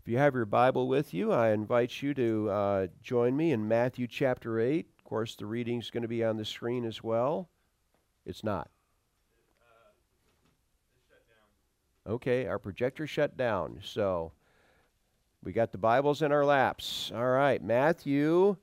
If you have your Bible with you, I invite you to uh, join me in Matthew chapter 8. Of course, the reading's going to be on the screen as well. It's not. Okay, our projector shut down. So we got the Bibles in our laps. All right, Matthew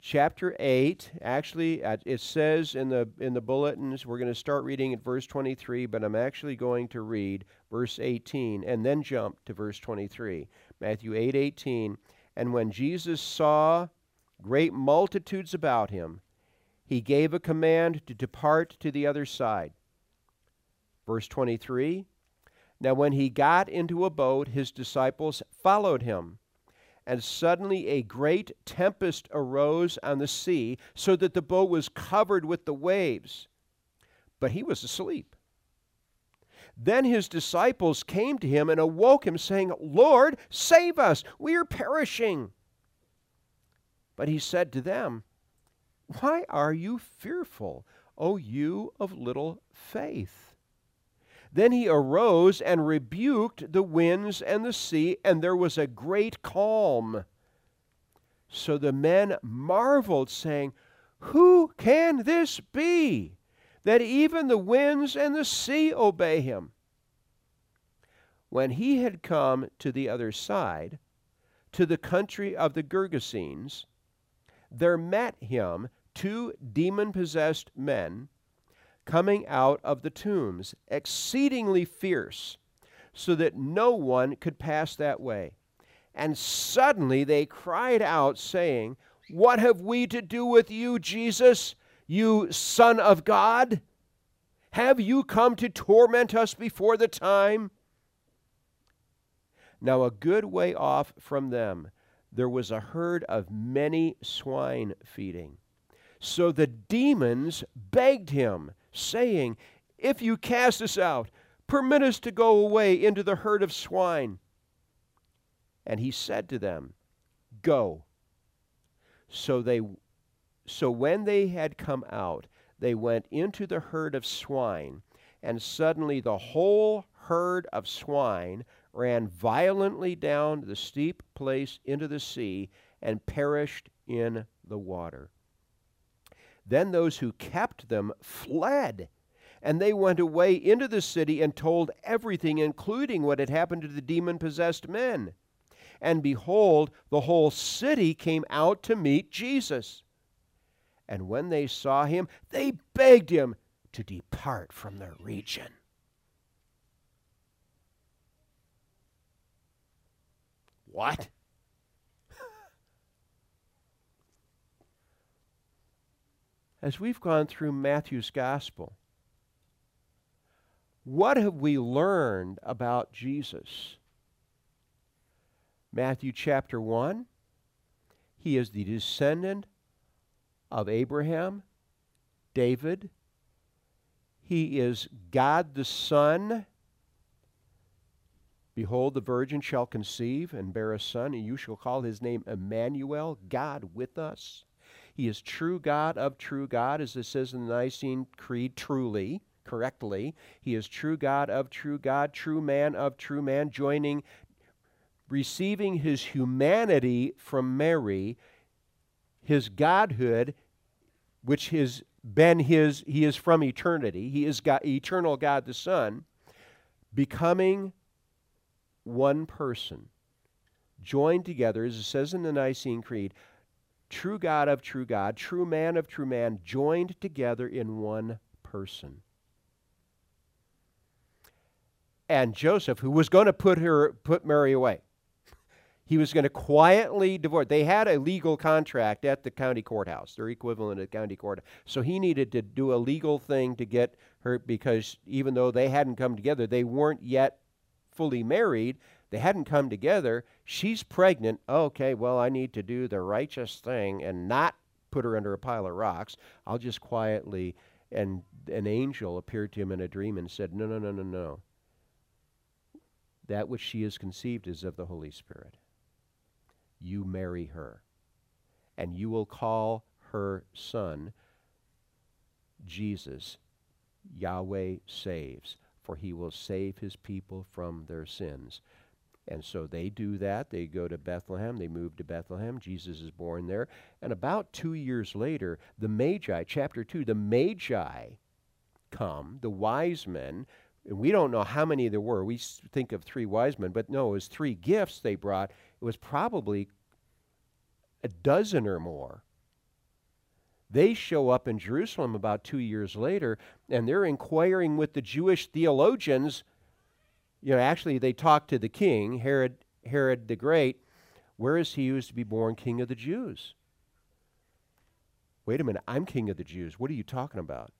chapter 8 actually it says in the in the bulletins we're going to start reading at verse 23 but i'm actually going to read verse 18 and then jump to verse 23 matthew 8 18 and when jesus saw great multitudes about him he gave a command to depart to the other side. Verse 23 now when he got into a boat his disciples followed him and suddenly a great tempest arose on the sea, so that the boat was covered with the waves. But he was asleep. Then his disciples came to him and awoke him, saying, Lord, save us, we are perishing. But he said to them, Why are you fearful, O you of little faith? Then he arose and rebuked the winds and the sea, and there was a great calm. So the men marveled, saying, Who can this be, that even the winds and the sea obey him? When he had come to the other side, to the country of the Gergesenes, there met him two demon possessed men coming out of the tombs, exceedingly fierce, so that no one could pass that way. And suddenly they cried out, saying, What have we to do with you, Jesus, you Son of God? Have you come to torment us before the time? Now, a good way off from them, there was a herd of many swine feeding. So the demons begged him saying, If you cast us out, permit us to go away into the herd of swine. And he said to them, Go. So they so when they had come out, they went into the herd of swine, and suddenly the whole herd of swine ran violently down the steep place into the sea and perished in the water. Then those who kept them fled. And they went away into the city and told everything, including what had happened to the demon possessed men. And behold, the whole city came out to meet Jesus. And when they saw him, they begged him to depart from their region. What? As we've gone through Matthew's gospel, what have we learned about Jesus? Matthew chapter 1, he is the descendant of Abraham, David. He is God the Son. Behold, the virgin shall conceive and bear a son, and you shall call his name Emmanuel, God with us. He is true God of true God, as it says in the Nicene Creed, truly, correctly. He is true God of true God, true man of true man, joining, receiving his humanity from Mary, his godhood, which has been his, he is from eternity. He is God, eternal God the Son, becoming one person, joined together, as it says in the Nicene Creed, true God of true God, true man of true man, joined together in one person. And Joseph, who was going to put her put Mary away, he was going to quietly divorce. They had a legal contract at the county courthouse, their equivalent at county court. So he needed to do a legal thing to get her because even though they hadn't come together, they weren't yet fully married. They hadn't come together. She's pregnant. Okay, well, I need to do the righteous thing and not put her under a pile of rocks. I'll just quietly. And an angel appeared to him in a dream and said, No, no, no, no, no. That which she has conceived is of the Holy Spirit. You marry her, and you will call her son Jesus. Yahweh saves. for he will save his people from their sins. And so they do that. They go to Bethlehem. They move to Bethlehem. Jesus is born there. And about two years later, the Magi, chapter 2, the Magi come, the wise men. And we don't know how many there were. We think of three wise men, but no, it was three gifts they brought. It was probably a dozen or more. They show up in Jerusalem about two years later, and they're inquiring with the Jewish theologians. You know, actually, they talk to the king, Herod, Herod the Great. Where is he who is to be born king of the Jews? Wait a minute, I'm king of the Jews. What are you talking about?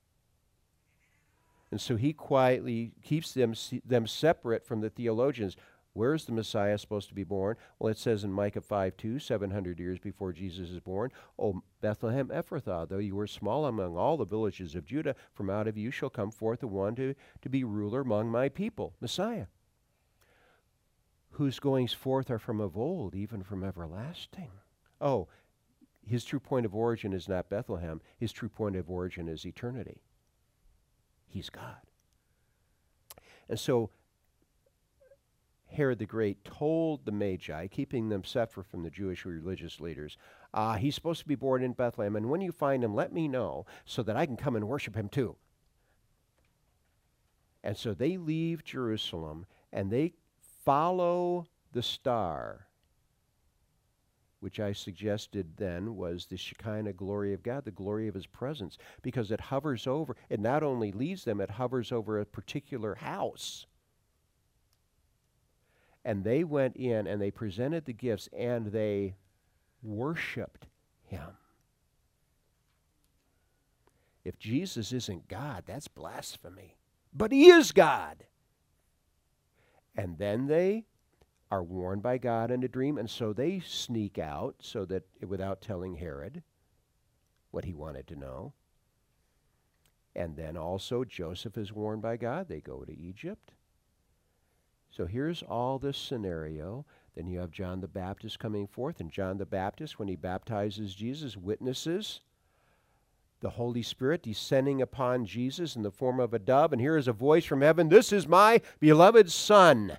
And so he quietly keeps them, them separate from the theologians. Where is the Messiah supposed to be born? Well, it says in Micah 5 2, 700 years before Jesus is born, O Bethlehem Ephrathah, though you were small among all the villages of Judah, from out of you shall come forth the one to, to be ruler among my people, Messiah, whose goings forth are from of old, even from everlasting. Oh, his true point of origin is not Bethlehem, his true point of origin is eternity. He's God. And so Herod the Great told the Magi, keeping them separate from the Jewish religious leaders, uh, he's supposed to be born in Bethlehem, and when you find him, let me know so that I can come and worship him too. And so they leave Jerusalem and they follow the star, which I suggested then was the Shekinah glory of God, the glory of his presence, because it hovers over, it not only leads them, it hovers over a particular house. And they went in and they presented the gifts and they worshiped him. If Jesus isn't God, that's blasphemy. But he is God. And then they are warned by God in a dream, and so they sneak out so that without telling Herod what he wanted to know. And then also Joseph is warned by God. They go to Egypt. So here's all this scenario. Then you have John the Baptist coming forth, and John the Baptist, when he baptizes Jesus, witnesses the Holy Spirit descending upon Jesus in the form of a dove. And here is a voice from heaven This is my beloved Son,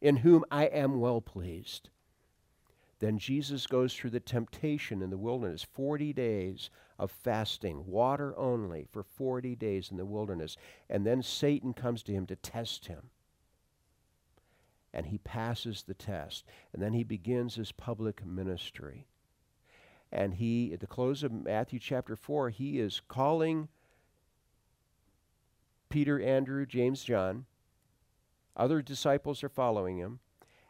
in whom I am well pleased. Then Jesus goes through the temptation in the wilderness 40 days of fasting, water only, for 40 days in the wilderness. And then Satan comes to him to test him and he passes the test. And then he begins his public ministry. And he, at the close of Matthew chapter 4, he is calling Peter, Andrew, James, John. Other disciples are following him.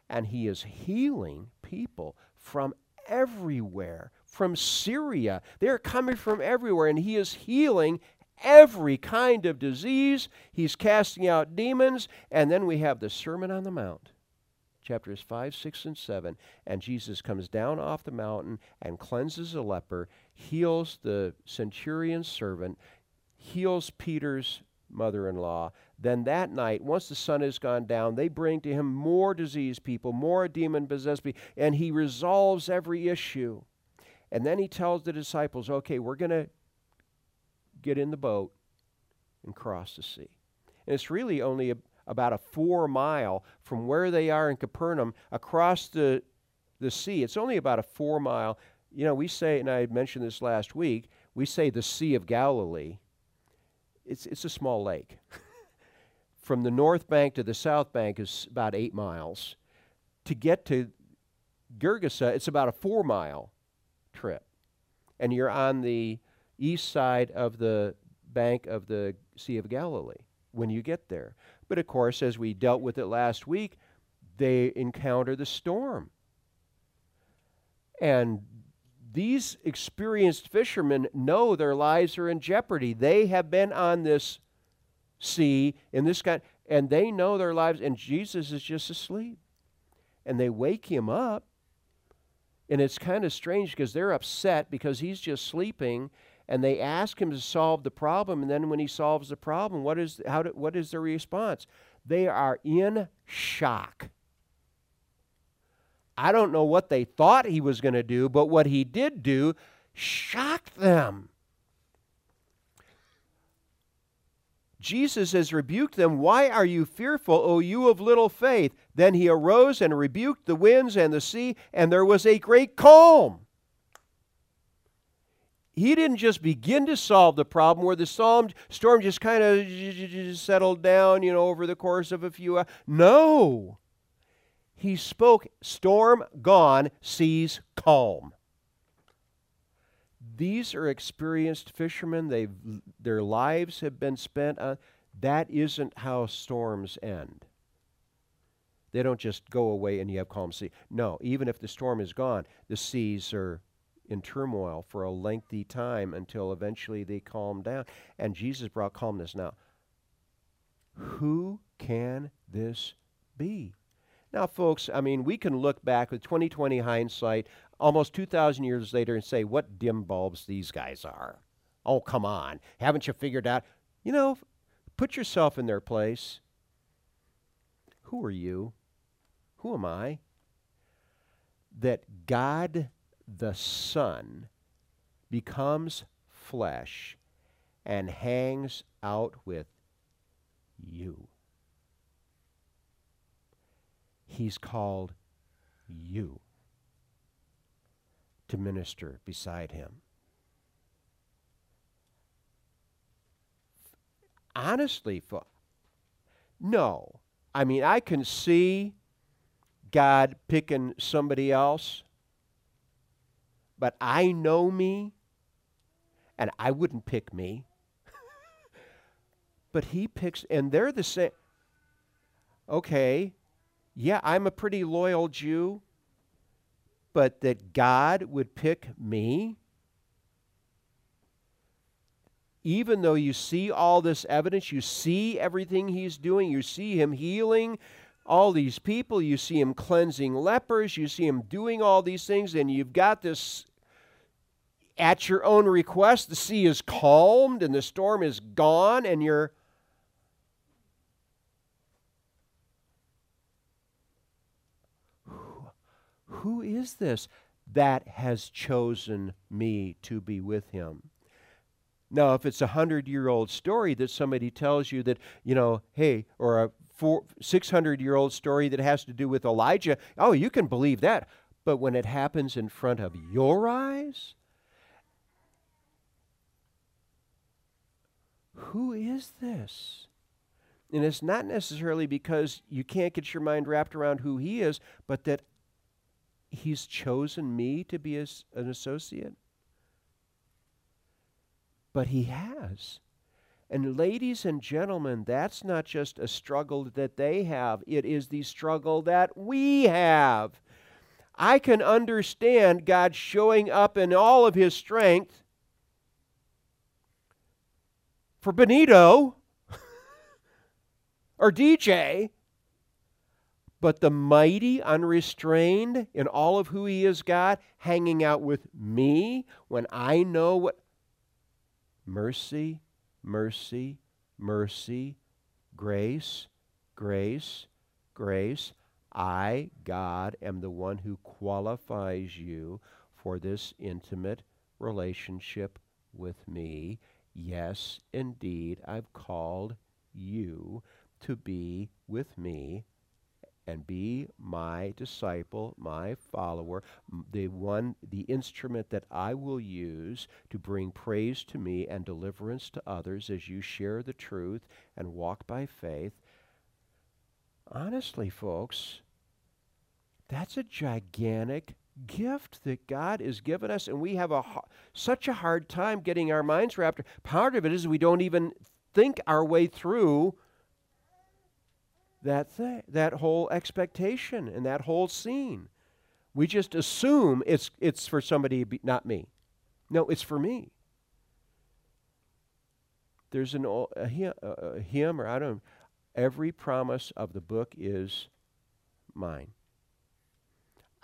And he is healing people from everywhere, from Syria. They're coming from everywhere, and he is healing every kind of disease. He's casting out demons. And then we have the Sermon on the Mount chapters 5, 6, and 7. And Jesus comes down off the mountain and cleanses a leper, heals the centurion's servant, heals Peter's mother in law. Then that night, once the sun has gone down, they bring to him more diseased people, more demon possessed people, and he resolves every issue. And then he tells the disciples, okay, we're going to get in the boat and cross the sea. And it's really only a, about a four mile from where they are in Capernaum across the, the sea. It's only about a four mile. You know, we say, and I mentioned this last week, we say the Sea of Galilee. It's, it's a small lake. from the north bank to the south bank is about eight miles. To get to Gergesa, it's about a four mile trip. And you're on the east side of the bank of the Sea of Galilee when you get there. But of course, as we dealt with it last week, they encounter the storm. And these experienced fishermen know their lives are in jeopardy. They have been on this sea in this kind, and they know their lives, and Jesus is just asleep. And they wake him up, and it's kind of strange because they're upset because he's just sleeping, and they ask him to solve the problem and then when he solves the problem what is how do, what is their response they are in shock i don't know what they thought he was going to do but what he did do shocked them Jesus has rebuked them. Why are you fearful, O you of little faith? Then he arose and rebuked the winds and the sea, and there was a great calm. He didn't just begin to solve the problem where the storm, just kind of settled down, you know, over the course of a few hours. No. He spoke, storm gone, seas calm. These are experienced fishermen. They've, their lives have been spent on. That isn't how storms end. They don't just go away and you have calm sea. No, even if the storm is gone, the seas are in turmoil for a lengthy time until eventually they calm down. And Jesus brought calmness. Now, who can this be? Now, folks, I mean, we can look back with 2020 hindsight almost 2,000 years later and say, what dim bulbs these guys are. Oh, come on. Haven't you figured out? You know, put yourself in their place. Who are you? Who am I? That God the Son becomes flesh and hangs out with you. He's called you to minister beside him. Honestly, no. I mean, I can see God picking somebody else, but I know me, and I wouldn't pick me. but He picks, and they're the same. Okay, yeah, I'm a pretty loyal Jew, but that God would pick me? Even though you see all this evidence, you see everything he's doing, you see him healing all these people, you see him cleansing lepers, you see him doing all these things, and you've got this at your own request. The sea is calmed and the storm is gone, and you're Who is this that has chosen me to be with him? Now, if it's a hundred year old story that somebody tells you that, you know, hey, or a four, 600 year old story that has to do with Elijah, oh, you can believe that. But when it happens in front of your eyes, who is this? And it's not necessarily because you can't get your mind wrapped around who he is, but that He's chosen me to be an associate? But He has. And, ladies and gentlemen, that's not just a struggle that they have, it is the struggle that we have. I can understand God showing up in all of His strength for Benito or DJ but the mighty, unrestrained in all of who he is, God, hanging out with me when I know what. Mercy, mercy, mercy, grace, grace, grace. I, God, am the one who qualifies you for this intimate relationship with me. Yes, indeed, I've called you to be with me and be my disciple, my follower, the one the instrument that I will use to bring praise to me and deliverance to others as you share the truth and walk by faith. Honestly, folks, that's a gigantic gift that God has given us, and we have a such a hard time getting our minds wrapped. Up. Part of it is we don't even think our way through that thing, that whole expectation and that whole scene. We just assume it's it's for somebody, not me. No, it's for me. There's an a hymn, a hymn or I don't. Every promise of the book is mine.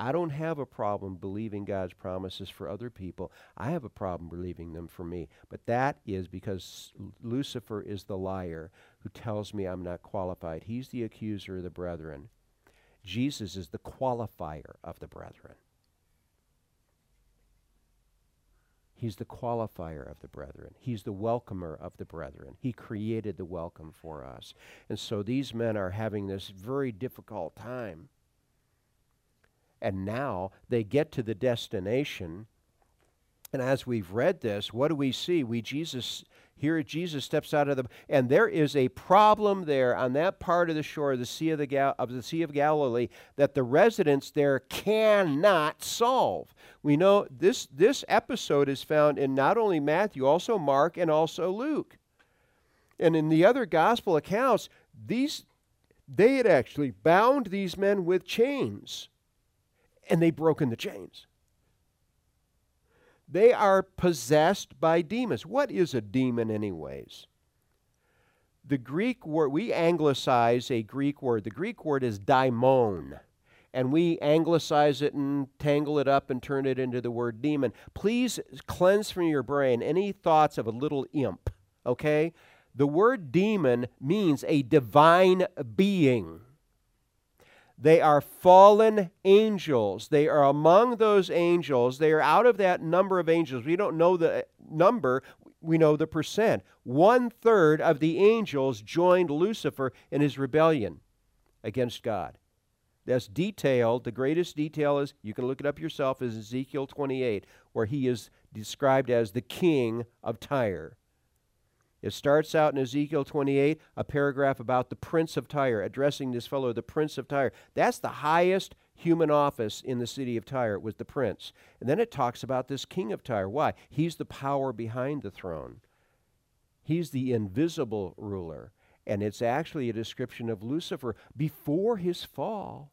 I don't have a problem believing God's promises for other people. I have a problem believing them for me. But that is because Lucifer is the liar who tells me I'm not qualified. He's the accuser of the brethren. Jesus is the qualifier of the brethren. He's the qualifier of the brethren. He's the welcomer of the brethren. He created the welcome for us. And so these men are having this very difficult time. And now they get to the destination. And as we've read this, what do we see? We Jesus here Jesus steps out of the and there is a problem there on that part of the shore of the Sea of the Gal, of the Sea of Galilee that the residents there cannot solve. We know this this episode is found in not only Matthew, also Mark and also Luke. And in the other gospel accounts, these they had actually bound these men with chains and they've broken the chains. They are possessed by demons. What is a demon, anyways? The Greek word, we anglicize a Greek word. The Greek word is daimon. And we anglicize it and tangle it up and turn it into the word demon. Please cleanse from your brain any thoughts of a little imp, okay? The word demon means a divine being. They are fallen angels. They are among those angels. They are out of that number of angels. We don't know the uh, number, we know the percent. One third of the angels joined Lucifer in his rebellion against God. That's detailed. The greatest detail is, you can look it up yourself, is Ezekiel 28, where he is described as the king of Tyre. It starts out in Ezekiel 28, a paragraph about the prince of Tyre, addressing this fellow, the prince of Tyre. That's the highest human office in the city of Tyre, It was the prince. And then it talks about this king of Tyre. Why? He's the power behind the throne, he's the invisible ruler. And it's actually a description of Lucifer before his fall,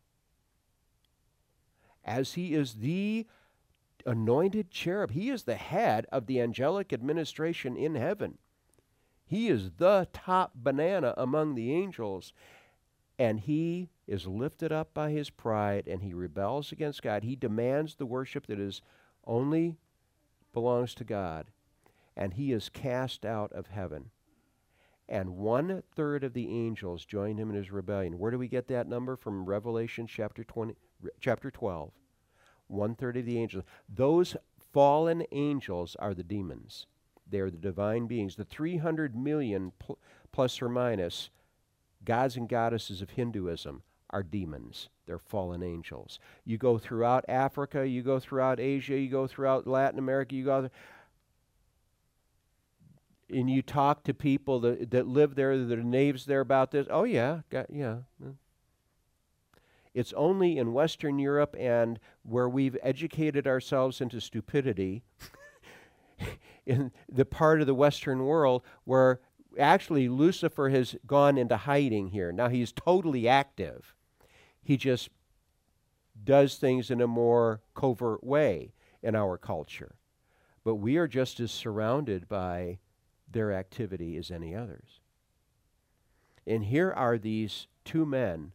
as he is the anointed cherub. He is the head of the angelic administration in heaven. He is the top banana among the angels. And he is lifted up by his pride and he rebels against God. He demands the worship that is only belongs to God. And he is cast out of heaven. And one third of the angels join him in his rebellion. Where do we get that number? From Revelation chapter 20, chapter 12. One third of the angels. Those fallen angels are the demons. They're the divine beings. The 300 million pl- plus or minus gods and goddesses of Hinduism are demons. They're fallen angels. You go throughout Africa, you go throughout Asia, you go throughout Latin America, you go and you talk to people that, that live there, that are natives there about this. Oh yeah, got, yeah. It's only in Western Europe and where we've educated ourselves into stupidity in the part of the Western world where actually Lucifer has gone into hiding here. Now he's totally active. He just does things in a more covert way in our culture. But we are just as surrounded by their activity as any others. And here are these two men.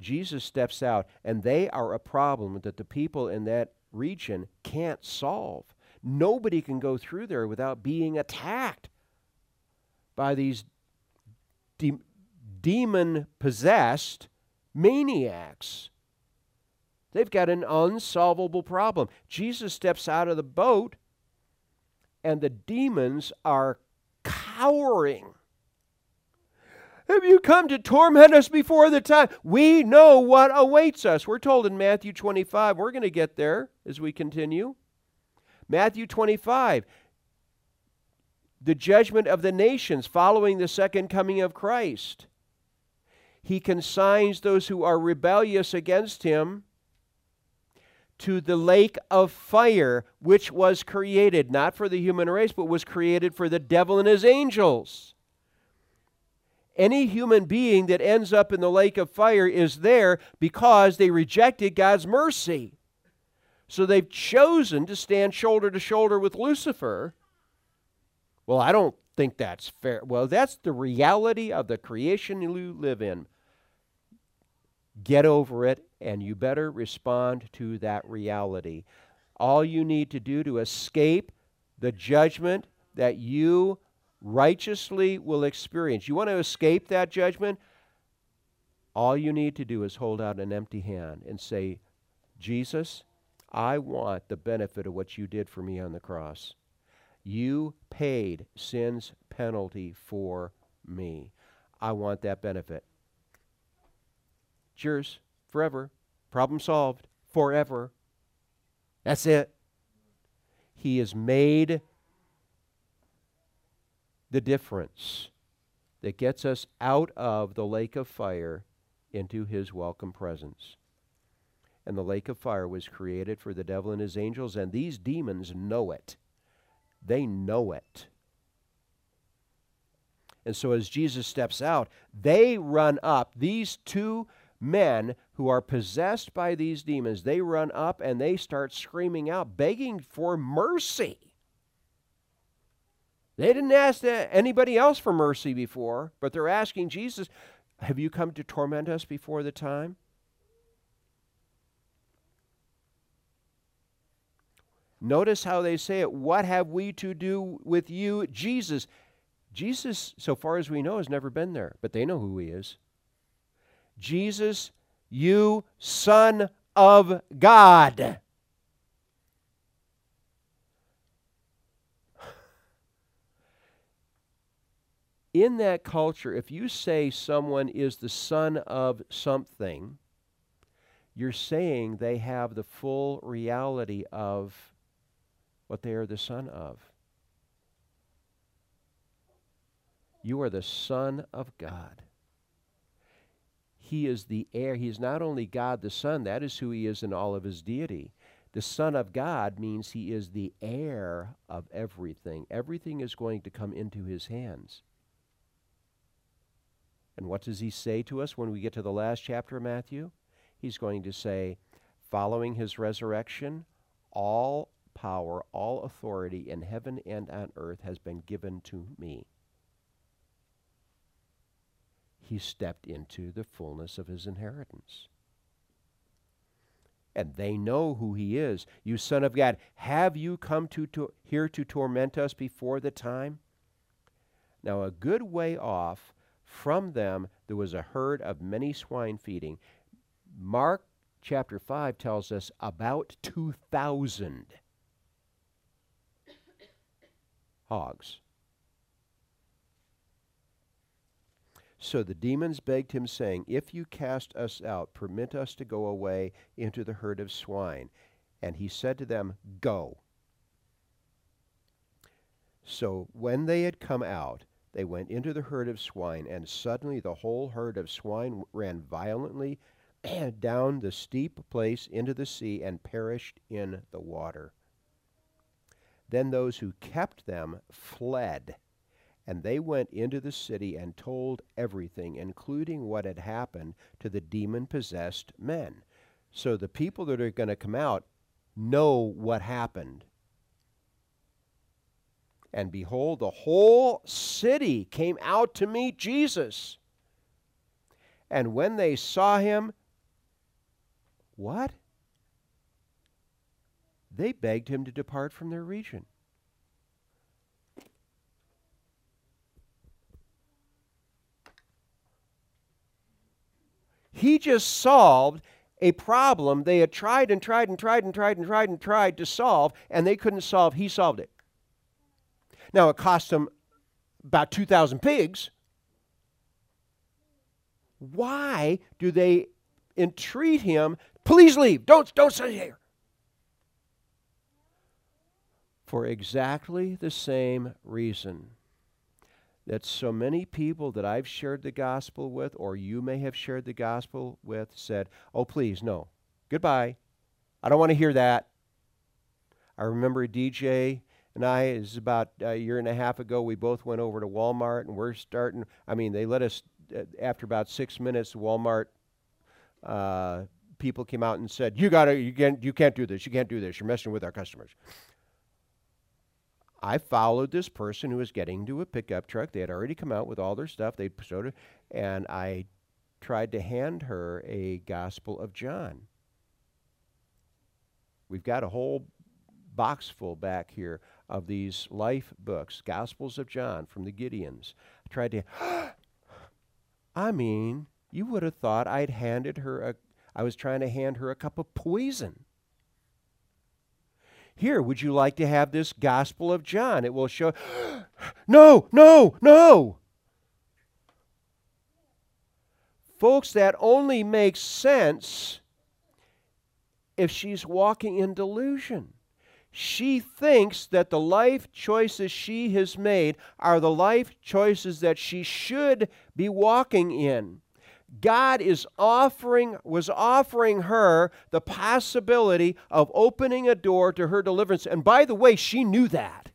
Jesus steps out, and they are a problem that the people in that region can't solve. Nobody can go through there without being attacked by these de- demon possessed maniacs. They've got an unsolvable problem. Jesus steps out of the boat, and the demons are cowering. Have you come to torment us before the time? We know what awaits us. We're told in Matthew 25. We're going to get there as we continue. Matthew 25, the judgment of the nations following the second coming of Christ. He consigns those who are rebellious against him to the lake of fire, which was created not for the human race, but was created for the devil and his angels. Any human being that ends up in the lake of fire is there because they rejected God's mercy. So they've chosen to stand shoulder to shoulder with Lucifer. Well, I don't think that's fair. Well, that's the reality of the creation you live in. Get over it, and you better respond to that reality. All you need to do to escape the judgment that you righteously will experience. You want to escape that judgment? All you need to do is hold out an empty hand and say, Jesus, I want the benefit of what you did for me on the cross. You paid sin's penalty for me. I want that benefit. Cheers. Forever. Problem solved. Forever. That's it. He has made the difference that gets us out of the lake of fire into his welcome presence. And the lake of fire was created for the devil and his angels, and these demons know it. They know it. And so as Jesus steps out, they run up. These two men who are possessed by these demons, they run up and they start screaming out, begging for mercy. They didn't ask anybody else for mercy before, but they're asking Jesus, Have you come to torment us before the time? Notice how they say it. What have we to do with you, Jesus? Jesus, so far as we know, has never been there, but they know who he is. Jesus, you Son of God. in that culture, if you say someone is the son of something, you're saying they have the full reality of what they are the son of. You are the Son of God. He is the heir. He is not only God the Son, that is who He is in all of His deity. The Son of God means He is the heir of everything. Everything is going to come into His hands. And what does he say to us when we get to the last chapter of Matthew? He's going to say, following his resurrection, all power, all authority in heaven and on earth has been given to me. He stepped into the fullness of his inheritance. And they know who he is. You son of God, have you come to, to here to torment us before the time? Now, a good way off from them there was a herd of many swine feeding. Mark chapter 5 tells us about 2,000 hogs. So the demons begged him, saying, If you cast us out, permit us to go away into the herd of swine. And he said to them, Go. So when they had come out, they went into the herd of swine, and suddenly the whole herd of swine ran violently down the steep place into the sea and perished in the water. Then those who kept them fled, and they went into the city and told everything, including what had happened to the demon possessed men. So the people that are going to come out know what happened and behold, the whole city came out to meet Jesus. And when they saw him, what? They begged him to depart from their region. He just solved a problem they had tried and tried and tried and tried and tried and tried to solve, and they couldn't solve. He solved it. Now, it cost them about 2,000 pigs. Why do they entreat him, please leave, don't, don't stay here? For exactly the same reason that so many people that I've shared the gospel with, or you may have shared the gospel with, said, Oh, please, no. Goodbye. I don't want to hear that. I remember DJ and I is about a year and a half ago. We both went over to Walmart, and we're starting. I mean, they let us uh, after about six minutes. Walmart uh, people came out and said, "You gotta, you can't, you can't do this. You can't do this. You're messing with our customers." I followed this person who was getting to a pickup truck. They had already come out with all their stuff. They showed it, and I tried to hand her a Gospel of John. We've got a whole box full back here of these life books, Gospels of John from the Gideons. I tried to, I mean, you would have thought I'd handed her a, I was trying to hand her a cup of poison. Here, would you like to have this Gospel of John? It will show. no, no, no. Folks, that only makes sense if she's walking in delusion. She thinks that the life choices she has made are the life choices that she should be walking in. God is offering was offering her the possibility of opening a door to her deliverance. And by the way, she knew that.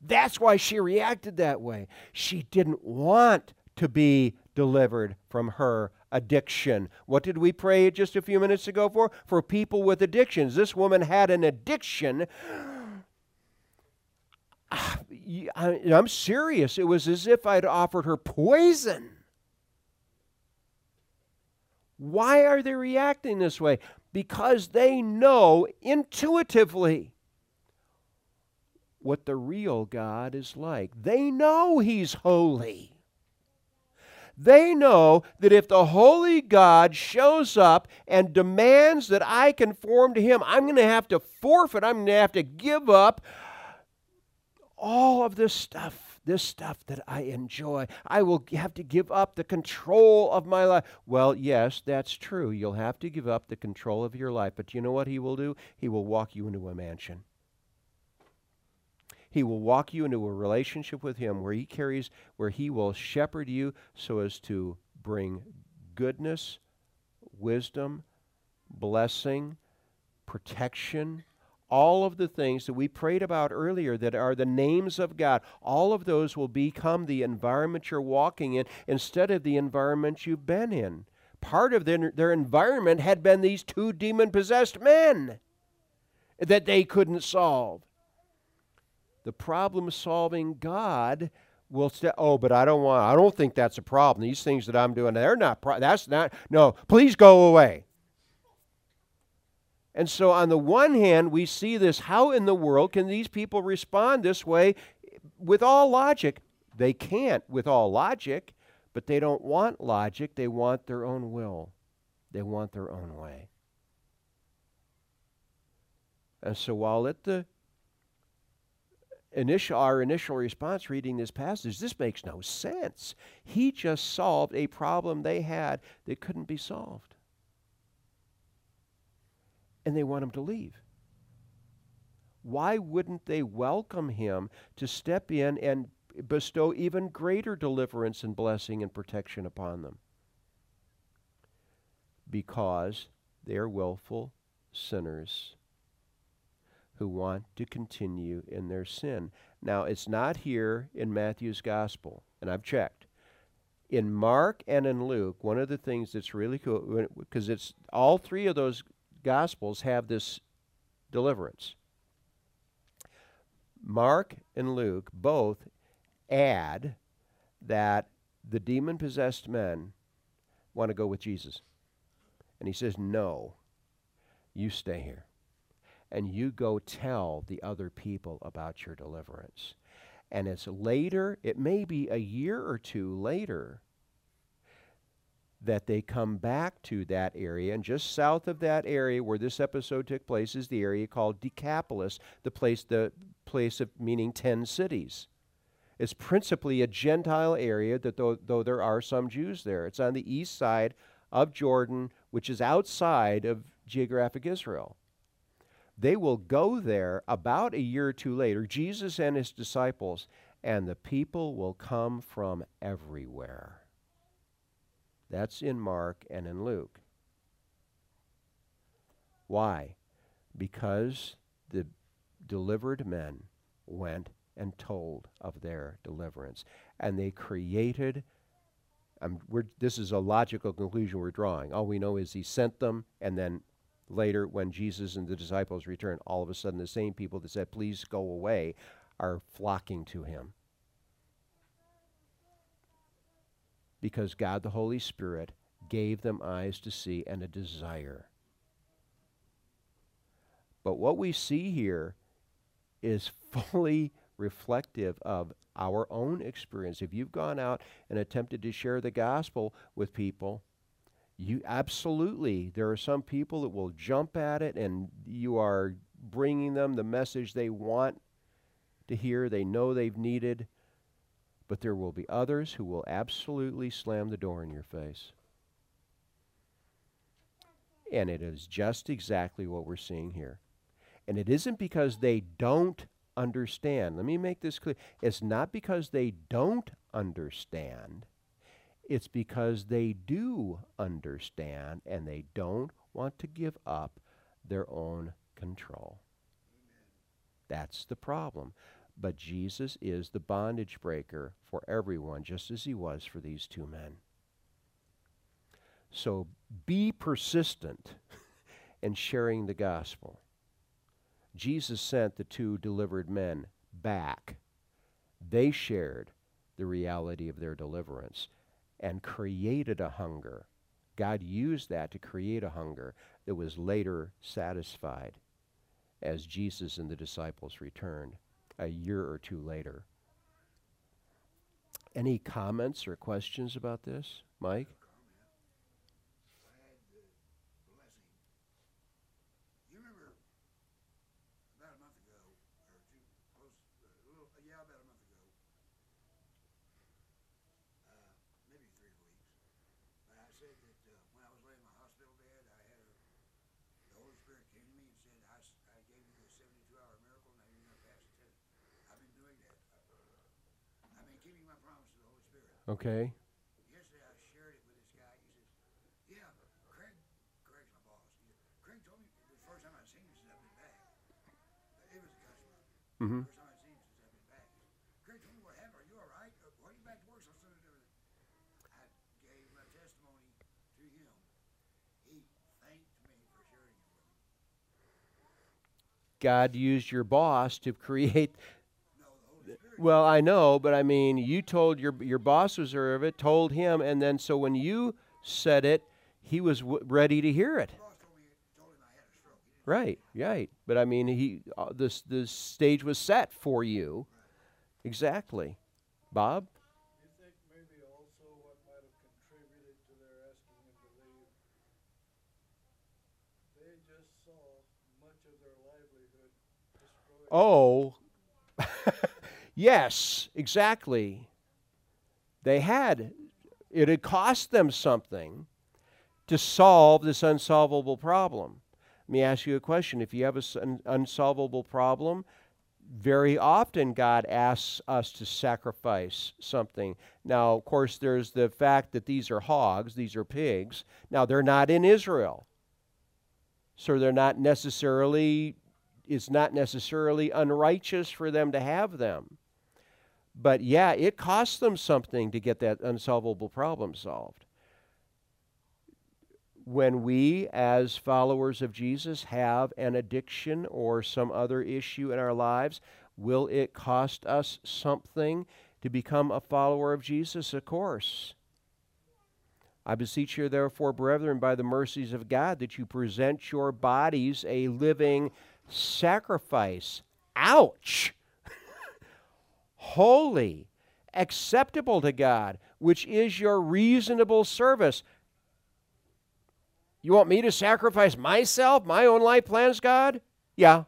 That's why she reacted that way. She didn't want to be delivered from her addiction. What did we pray just a few minutes ago for? For people with addictions. This woman had an addiction. I'm serious. It was as if I'd offered her poison. Why are they reacting this way? Because they know intuitively what the real God is like. They know He's holy. They know that if the holy God shows up and demands that I conform to Him, I'm going to have to forfeit, I'm going to have to give up all of this stuff this stuff that I enjoy. I will have to give up the control of my life. Well, yes, that's true. You'll have to give up the control of your life. But you know what he will do? He will walk you into a mansion. He will walk you into a relationship with him where he carries, where he will shepherd you so as to bring goodness, wisdom, blessing, protection, all of the things that we prayed about earlier that are the names of God, all of those will become the environment you're walking in instead of the environment you've been in. Part of their, their environment had been these two demon possessed men that they couldn't solve. The problem solving God will say, "Oh, but I don't want. I don't think that's a problem. These things that I'm doing, they're not. Pro- that's not. No, please go away." And so, on the one hand, we see this how in the world can these people respond this way with all logic? They can't with all logic, but they don't want logic. They want their own will, they want their own way. And so, while at the initial our initial response reading this passage this makes no sense he just solved a problem they had that couldn't be solved and they want him to leave. Why wouldn't they welcome him to step in and bestow even greater deliverance and blessing and protection upon them? Because they are willful sinners who want to continue in their sin. Now, it's not here in Matthew's gospel, and I've checked. In Mark and in Luke, one of the things that's really cool, because it's all three of those Gospels have this deliverance. Mark and Luke both add that the demon possessed men want to go with Jesus. And he says, No, you stay here. And you go tell the other people about your deliverance. And it's later, it may be a year or two later, that they come back to that area. And just south of that area where this episode took place is the area called Decapolis, the place, the place of meaning 10 cities. It's principally a Gentile area, that though, though there are some Jews there. It's on the east side of Jordan, which is outside of geographic Israel. They will go there about a year or two later, Jesus and his disciples, and the people will come from everywhere. That's in Mark and in Luke. Why? Because the delivered men went and told of their deliverance. And they created, um, this is a logical conclusion we're drawing. All we know is he sent them, and then later, when Jesus and the disciples return, all of a sudden the same people that said, Please go away, are flocking to him. Because God the Holy Spirit gave them eyes to see and a desire. But what we see here is fully reflective of our own experience. If you've gone out and attempted to share the gospel with people, you absolutely there are some people that will jump at it and you are bringing them the message they want to hear, they know they've needed. But there will be others who will absolutely slam the door in your face. And it is just exactly what we're seeing here. And it isn't because they don't understand. Let me make this clear. It's not because they don't understand, it's because they do understand and they don't want to give up their own control. That's the problem. But Jesus is the bondage breaker for everyone, just as he was for these two men. So be persistent in sharing the gospel. Jesus sent the two delivered men back. They shared the reality of their deliverance and created a hunger. God used that to create a hunger that was later satisfied as Jesus and the disciples returned a year or two later. Any comments or questions about this, Mike? Okay. Yesterday I shared it with this guy. He says, "Yeah, Craig, Craig's my boss. He said, Craig told me the first time I seen him since I've been back. It was a customer. Mm-hmm. First time I seen him since I've been back. Craig told me what happened. Are you all right? Uh, Why are you back to work so soon? I gave my testimony to him. He thanked me for sharing it with him. God used your boss to create No, the Holy Spirit. Well, I know, but I mean, you told your your boss was aware of it, told him, and then so when you said it, he was w- ready to hear it. The boss told me told him I had a stroke. He didn't Right, right. But I mean, he uh, this the stage was set for you. Exactly, Bob. You think maybe also what might have contributed to their asking him to leave? They just saw much of their livelihood destroyed. Oh, yes, exactly. They had it had cost them something to solve this unsolvable problem. Let me ask you a question. If you have an unsolvable problem, very often God asks us to sacrifice something. Now, of course, there's the fact that these are hogs, these are pigs. Now, they're not in Israel. So they're not necessarily, it's not necessarily unrighteous for them to have them. But yeah, it costs them something to get that unsolvable problem solved when we, as followers of Jesus, have an addiction or some other issue in our lives, will it cost us something to become a follower of Jesus? Of course. I beseech you, therefore, brethren, by the mercies of God, that you present your bodies a living sacrifice. Ouch! Holy, acceptable to God, which is your reasonable service. You want me to sacrifice myself, my own life plans, God? Yeah.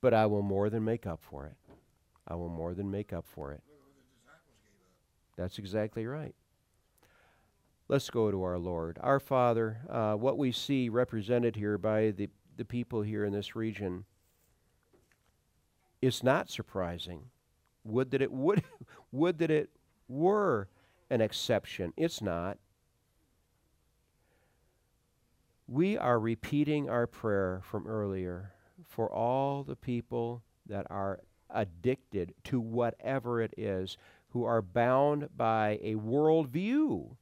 But I will more than make up for it. I will more than make up for it. That's exactly right. Let's go to our Lord. Our Father, uh, what we see represented here by the, the people here in this region is not surprising. Would that it would would that it were an exception. It's not. We are repeating our prayer from earlier for all the people that are addicted to whatever it is, who are bound by a worldview.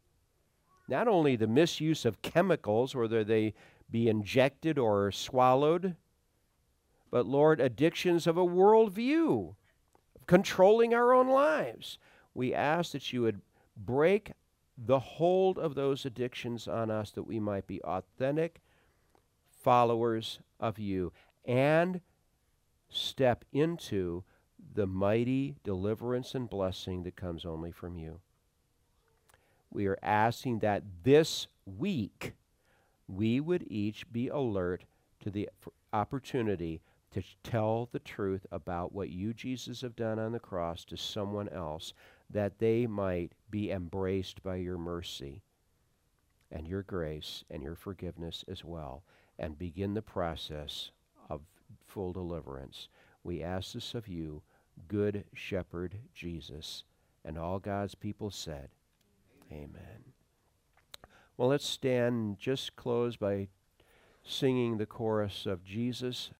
Not only the misuse of chemicals, whether they be injected or swallowed, but Lord, addictions of a worldview, controlling our own lives. We ask that you would break the hold of those addictions on us that we might be authentic followers of you and step into the mighty deliverance and blessing that comes only from you. We are asking that this week we would each be alert to the opportunity to tell the truth about what you, Jesus, have done on the cross to someone else, that they might be embraced by your mercy and your grace and your forgiveness as well, and begin the process of full deliverance. We ask this of you, good shepherd Jesus. And all God's people said, Amen. Well, let's stand and just close by singing the chorus of Jesus,